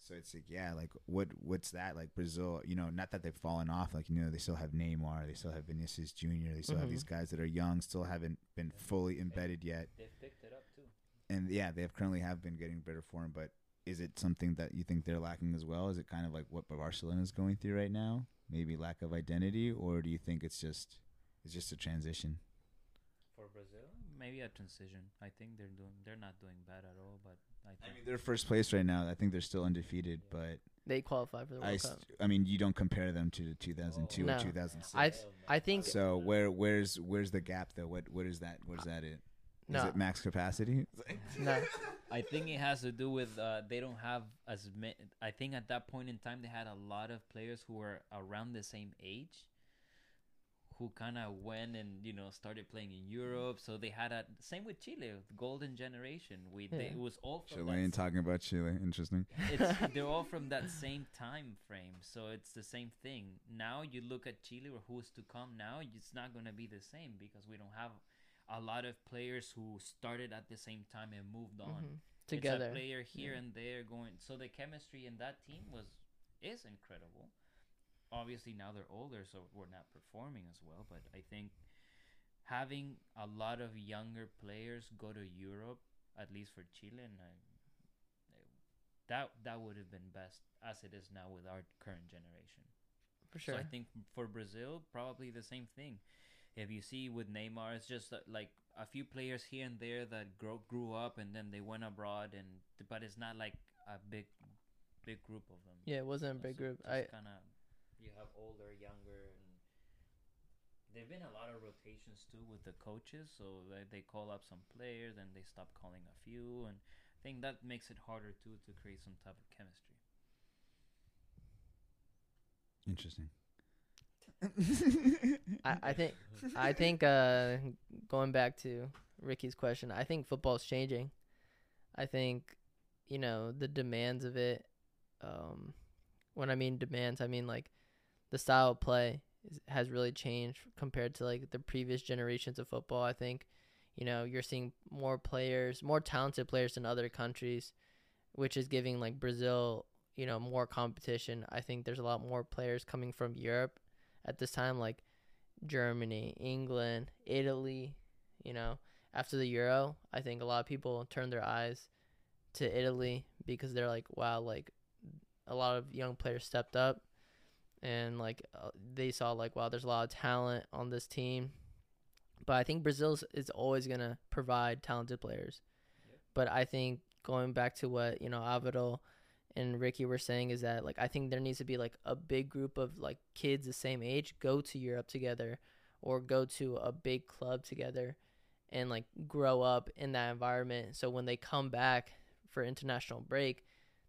So it's like, yeah, like what what's that like Brazil? You know, not that they've fallen off. Like you know, they still have Neymar, they still have Vinicius Junior, they still have Mhm. these guys that are young, still haven't been fully embedded yet. They've picked it up too. And yeah, they have currently have been getting better form. But is it something that you think they're lacking as well? Is it kind of like what Barcelona is going through right now? Maybe lack of identity, or do you think it's just it's just a transition? For Brazil, maybe a transition. I think they're doing. They're not doing bad at all, but I I mean, they're first place right now. I think they're still undefeated, but They qualify for the World I, Cup. I mean, you don't compare them to the 2002 No. or 2006. I th- I think So where where's where's the gap though? What what is that? Where's that it? Is no, it max capacity? no. I think it has to do with uh, they don't have as many. I think at that point in time they had a lot of players who were around the same age, who kind of went and you know started playing in Europe. So they had a same with Chile, the golden generation. We they, it was all from Chilean that, talking about Chile. Interesting. it's, they're all from that same time frame, so it's the same thing. Now you look at Chile or who's to come now, it's not gonna be the same because we don't have a lot of players who started at the same time and moved on Mhm. Together. it's a player here Yeah. and there going. So the chemistry in that team was is incredible. Obviously now they're older, so we're not performing as well. But I think having a lot of younger players go to Europe, at least for Chile, and I, that that would have been best as it is now with our current generation. For sure. So I think for Brazil, probably the same thing. If you see with Neymar, it's just uh, like a few players here and there that grow, grew up and then they went abroad, and but it's not like a big, big group of them. yeah, it wasn't a big group. I kind of you have older, younger, and there've been a lot of rotations too with the coaches. So they, they call up some players and they stop calling a few, and I think that makes it harder too to create some type of chemistry. Interesting. I, I think I think uh going back to Ricky's question, I think football's changing. I think you know the demands of it. Um, when I mean demands, I mean like the style of play is, has really changed compared to like the previous generations of football. I think you know you're seeing more players, more talented players in other countries, which is giving like Brazil you know more competition. I think there's a lot more players coming from Europe at this time, like Germany, England, Italy. You know, after the Euro, I think a lot of people turn their eyes to Italy because they're like, wow, like a lot of young players stepped up and like uh, they saw like wow there's a lot of talent on this team. But i think brazil is always going to provide talented players. But i think going back to what you know Avado and ricky were saying is that like i think there needs to be like a big group of like kids the same age go to europe together or go to a big club together and like grow up in that environment. So when they come back for international break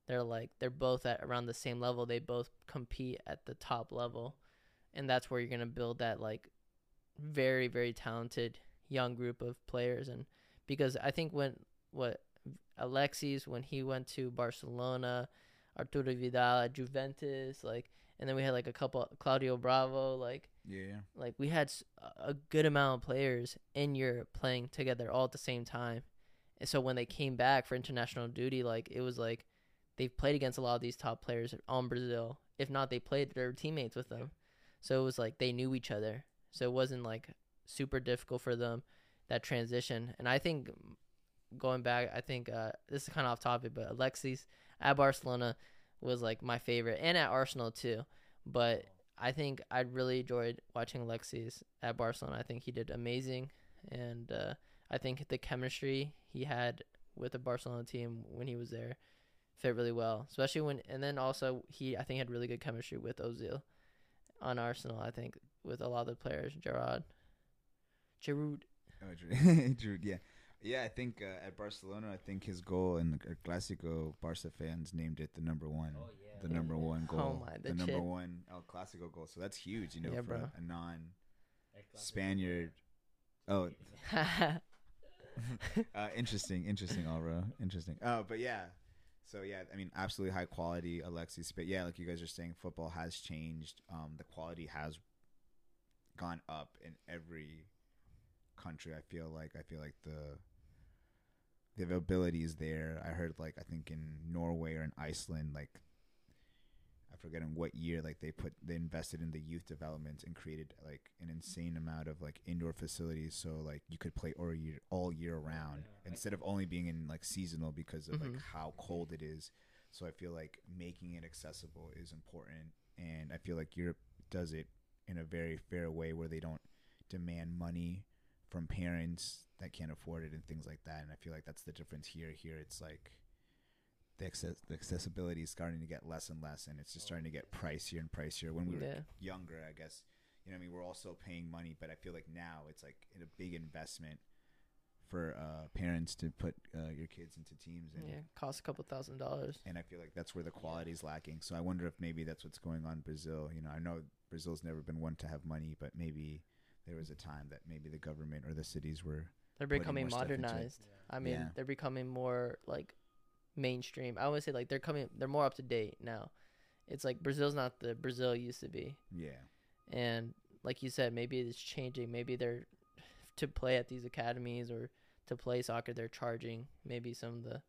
they're like they're both at around the same level. They both compete at the top level. And that's where you're gonna build that like very very talented young group of players. And because I think when what Alexis when he went to Barcelona, Arturo Vidal at Juventus, like, and then we had like a couple Claudio Bravo, like, Yeah, yeah. like we had a good amount of players in Europe playing together all at the same time, and so when they came back for international duty, like it was like they've played against a lot of these top players on Brazil. If not, they played their teammates with them, so it was like they knew each other. So it wasn't like super difficult for them that transition. And I think going back, I think uh, this is kind of off topic, but Alexis at Barcelona was like my favorite, and at Arsenal too. But I think I really enjoyed watching Alexis at Barcelona. I think he did amazing, and uh, I think the chemistry he had with the Barcelona team when he was there fit really well. Especially when, and then also he I think had really good chemistry with Ozil on Arsenal. I think with a lot of the players, Gerard, Giroud. Oh, Drew, Drew, yeah, yeah. I think uh, at Barcelona, I think his goal in the Clasico, Barca fans named it the number one, Oh yeah. the number one goal, my, the that number shit. one El Clasico goal. So that's huge, you know, Yeah, for bro. a, a non El Clásico. Spaniard. Oh, uh, interesting, interesting, Alvaro. Interesting. Oh, but yeah. So yeah, I mean, absolutely high quality Alexis. But yeah, like you guys are saying, football has changed. Um, the quality has gone up in every country. I feel like I feel like the the availability is there. I heard like I think in Norway or in Iceland, like forget in what year, like they put they invested in the youth development and created like an insane amount of like indoor facilities, so like you could play all year all year round Yeah. instead of only being in like seasonal because of like Mhm. how cold it is. So I feel like making it accessible is important, and I feel like Europe does it in a very fair way where they don't demand money from parents that can't afford it and things like that. And I feel like that's the difference here. Here it's like the access the accessibility is starting to get less and less, and it's just starting to get pricier and pricier. When we were yeah. younger, I guess you know, I mean, we're also paying money, but I feel like now it's like a big investment for uh, parents to put uh, your kids into teams, and Yeah, cost a couple thousand dollars. and I feel like that's where the quality is lacking. So I wonder if maybe that's what's going on in Brazil. You know, I know Brazil's never been one to have money, but maybe there was a time that maybe the government or the cities were. They're becoming more stuff into it. modernized. I mean, Yeah. they're becoming more like mainstream. I would say like they're coming. They're more up to date now. It's like Brazil's not the Brazil used to be, Yeah, and like you said, maybe it's changing. Maybe they're to play at these academies or to play soccer, they're charging maybe some of the.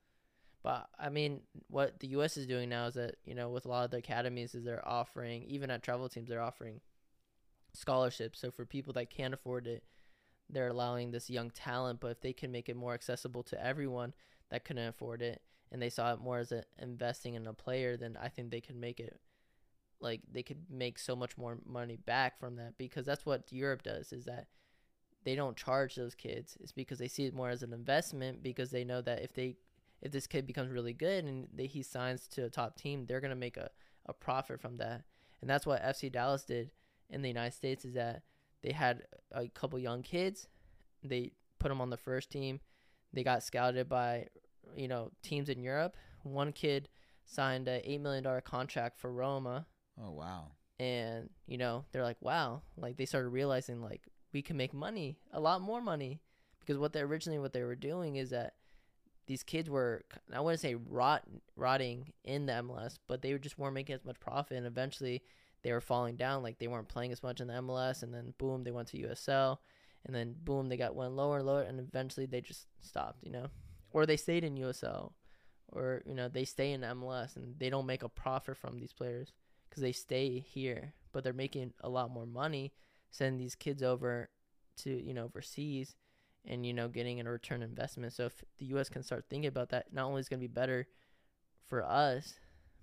But I mean, what the U.S. is doing now is that you know with a lot of the academies is they're offering even at travel teams they're offering scholarships. So for people that can't afford it, they're allowing this young talent. But if they can make it more accessible to everyone that couldn't afford it, and they saw it more as a, investing in a player, then I think they could make it like they could make so much more money back from that because that's what Europe does is that they don't charge those kids. It's because they see it more as an investment because they know that if they if this kid becomes really good and they, he signs to a top team, they're gonna make a, a profit from that. And that's what FC Dallas did in the United States is that they had a couple young kids, they put them on the first team, they got scouted by you know teams in Europe. One kid signed a eight million dollar contract for Roma. Oh wow. and you know they're like wow. Like they started realizing like we can make money a lot more money. Because what they originally what they were doing is that these kids were i wouldn't say rot rotting in the mls but they just weren't making as much profit. And eventually they were falling down. Like they weren't playing as much in the mls and then boom they went to usl and then boom they got one lower and lower. And eventually they just stopped you know or they stayed in usl or you know they stay in mls and they don't make a profit from these players because they stay here, but they're making a lot more money sending these kids over to you know overseas, and you know getting a return investment. So if the U.S. can start thinking about that, not only is it going to be better for us,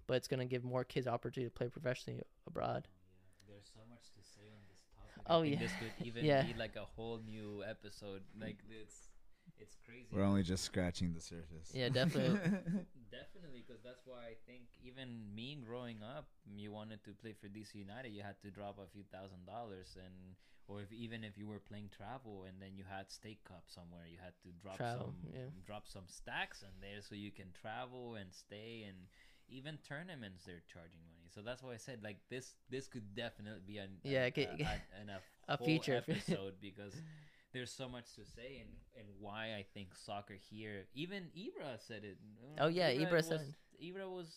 but it's going to give more kids opportunity to play professionally abroad. There's so much to say on this topic. Oh, yeah. This could even Yeah. be like a whole new episode. Like it's it's crazy. We're only just scratching the surface. Yeah, definitely. Definitely, because that's why I think even me growing up, you wanted to play for DC United, you had to drop a few thousand dollars, and or if even if you were playing travel and then you had State Cup somewhere, you had to drop Travel, some yeah. drop some stacks in there so you can travel and stay, and even tournaments they're charging money. So that's why I said like this. This could definitely be an Yeah, an, it a, a, an- a A whole feature. episode because there's so much to say and and why I think soccer here. Even Ibra said it. Oh, yeah, Ibra was, said Ibra was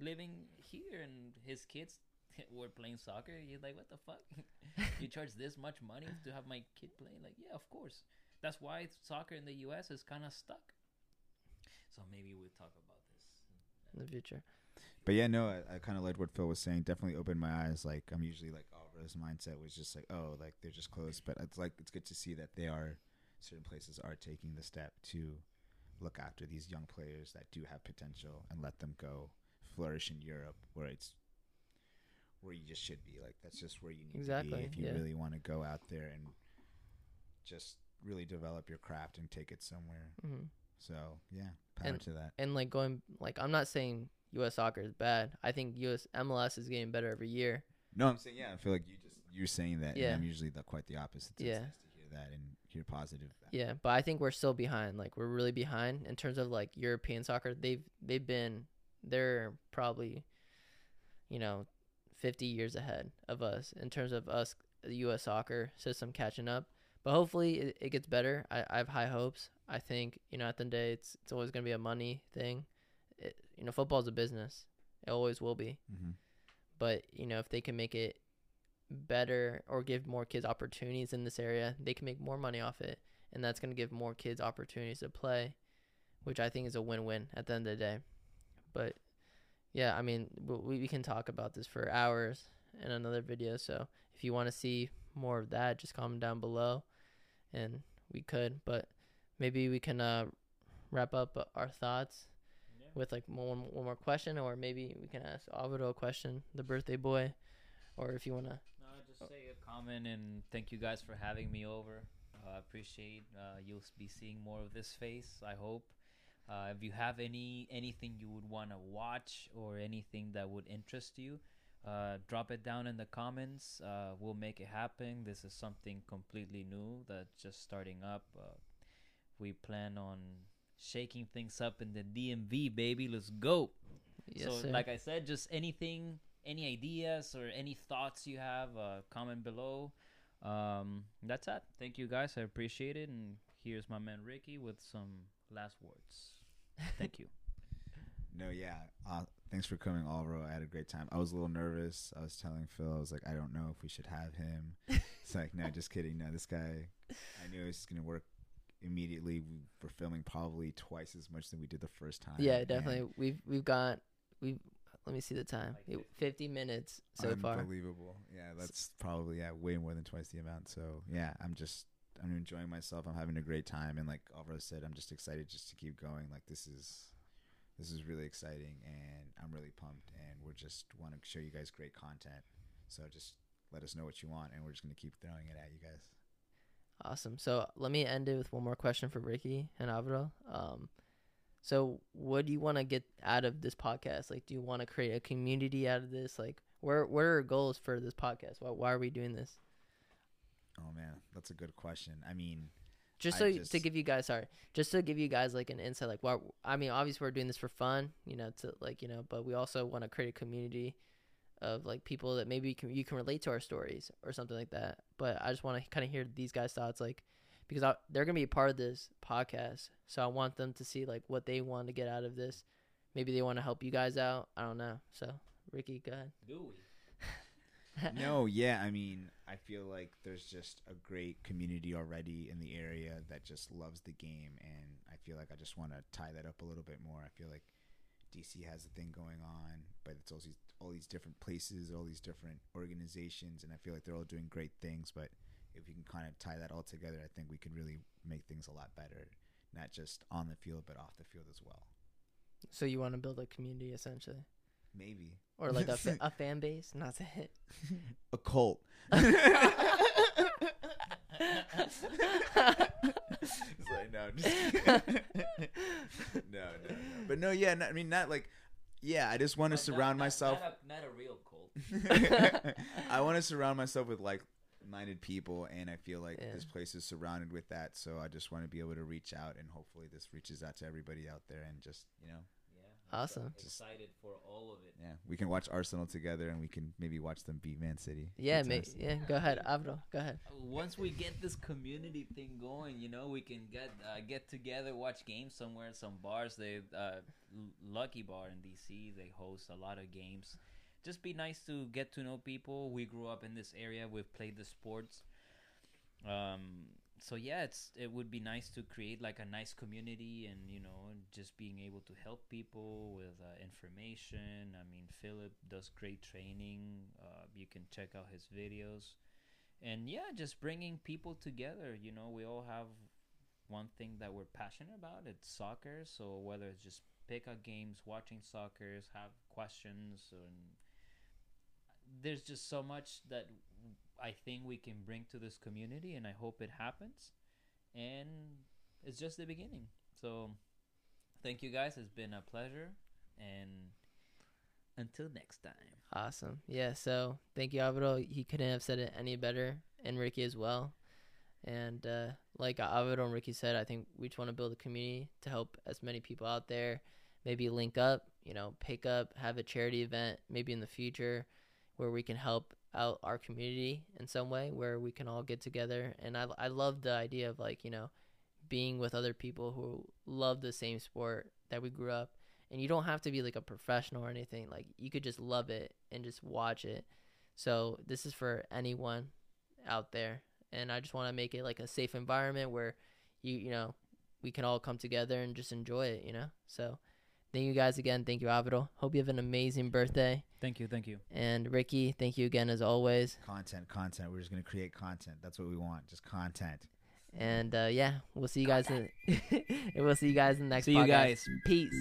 living here and his kids were playing soccer. He's like, what the fuck? you charge this much money to have my kid playing? Like, yeah, of course. That's why soccer in the U.S. is kind of stuck. So maybe we'll talk about this. in the future. But yeah, no, I, I kind of liked what Phil was saying. Definitely opened my eyes. Like I'm usually like oh, Alvaro's mindset was just like, oh, like they're just closed. But it's like it's good to see that they are certain places are taking the step to look after these young players that do have potential and let them go flourish in Europe, where it's where you just should be. Like that's just where you need to Exactly, be if you yeah. really want to go out there and just really develop your craft and take it somewhere. hmm So yeah, power And- to that. And like going, like I'm not saying U.S. soccer is bad. I think U.S. MLS is getting better every year. No, I'm saying yeah. I feel like you just you're saying that. Yeah. and I'm usually the, quite the opposite. Yeah. Nice to hear that and hear positive. Yeah, but I think we're still behind. Like we're really behind in terms of like European soccer. They've they've been they're probably you know 50 years ahead of us in terms of us the U.S. soccer system catching up. But hopefully it, it gets better. I, I have high hopes. I think you know at the end of the day it's it's always gonna be a money thing. It, you know football's a business. It always will be. Mm-hmm. But you know if they can make it better or give more kids opportunities in this area they can make more money off it and that's going to give more kids opportunities to play which i think is a win-win at the end of the day. But yeah i mean we, we can talk about this for hours in another video so if you want to see more of that just comment down below and we could but maybe we can uh, wrap up our thoughts with like one, one more question, or maybe we can ask Alvaro a question, the birthday boy, or if you wanna. No, just say a comment and thank you guys for having me over. Uh, I appreciate uh, you'll be seeing more of this face. I hope. Uh, if you have any anything you would want to watch or anything that would interest you, uh, drop it down in the comments. Uh, we'll make it happen. This is something completely new that's just starting up. Uh, we plan on shaking things up in the DMV, baby. Let's go Yes, so sir. like i said just anything any ideas or any thoughts you have uh, comment below um, that's it thank you guys i appreciate it and here's my man ricky with some last words thank you No, yeah. Uh, thanks for coming, Alvaro. I had a great time. I was a little nervous. I was telling Phil, I was like, I don't know if we should have him. It's like, no, just kidding. No, this guy, I knew he was going to work immediately. We were filming probably twice as much than we did the first time. yeah, and definitely. We've we've got we've. Let me see the time. Like Fifty minutes so far. Unbelievable. Yeah, that's probably yeah way more than twice the amount. So yeah, I'm just I'm enjoying myself. I'm having a great time, and like Alvaro said, I'm just excited just to keep going. Like this is this is really exciting, and I'm really pumped. And we're just want to show you guys great content. So just let us know what you want, and we're just gonna keep throwing it at you guys. Awesome. So let me end it with one more question for Ricky and Alvaro. Um, so what do you want to get out of this podcast? Like, do you want to create a community out of this? Like, where what are our goals for this podcast? Why why are we doing this? Oh man, that's a good question. I mean, just I so to give you guys sorry just to give you guys like an insight like why i mean obviously we're doing this for fun you know to like you know but we also want to create a community of like people that maybe you can, you can relate to our stories or something like that. But i just want to kind of hear these guys thoughts like because I, they're gonna be a part of this podcast. So i want them to see like what they want to get out of this. Maybe they want to help you guys out. I don't know. So ricky go ahead. Do we? No, yeah, I mean, I feel like there's just a great community already in the area that just loves the game, and I feel like I just want to tie that up a little bit more. I feel like DC has a thing going on, but it's all these all these different places, all these different organizations, and I feel like they're all doing great things. But if we can kind of tie that all together, I think we can really make things a lot better, not just on the field but off the field as well. so you want to build a community essentially Maybe or like a, fa- a fan base not to hit a cult. It's like, no, just no, no, no. But no, yeah, no, I mean, not like, yeah. I just want to surround not- myself. not a, not a real cult I want to surround myself with like-minded people, and I feel like Yeah. this place is surrounded with that. So I just want to be able to reach out, and hopefully, this reaches out to everybody out there, and just you know, Awesome. Just- excited for all of it. Yeah, we can watch Arsenal together, and we can maybe watch them beat Man City. Yeah, Good mate. Yeah, go ahead, Avro. Go ahead. Once we get this community thing going, you know, we can get uh, get together, watch games somewhere, some bars. They uh, Lucky Bar in DC, they host a lot of games. Just be nice to get to know people. We grew up in this area. We've played the sports. Um, so yeah, it's it would be nice to create like a nice community, and you know, just being able to help people with uh, information. I mean, Philip does great training. Uh, you can check out his videos and yeah just bringing people together you know we all have one thing that we're passionate about it's soccer so whether it's just pickup games watching soccer have questions and there's just so much that i think we can bring to this community and i hope it happens and it's just the beginning so thank you guys it's been a pleasure and until next time Awesome. Yeah, so thank you, Avro. He couldn't have said it any better, and Ricky as well. And uh, like Avro and Ricky said, I think we just want to build a community to help as many people out there. Maybe link up, you know, pick up, have a charity event, maybe in the future, where we can help out our community in some way, where we can all get together. And I, I love the idea of like, you know, being with other people who love the same sport that we grew up. And you don't have to be like a professional or anything. Like you could just love it and just watch it. So this is for anyone out there. And i just want to make it like a safe environment where you you know we can all come together and just enjoy it you know? So thank you guys again thank you Avro. hope you have an amazing birthday thank you thank you and ricky thank you again as always Content, content. We're just gonna create content. That's what we want. Just content. and uh yeah we'll see you guys in we'll see you guys in the next See you guys. peace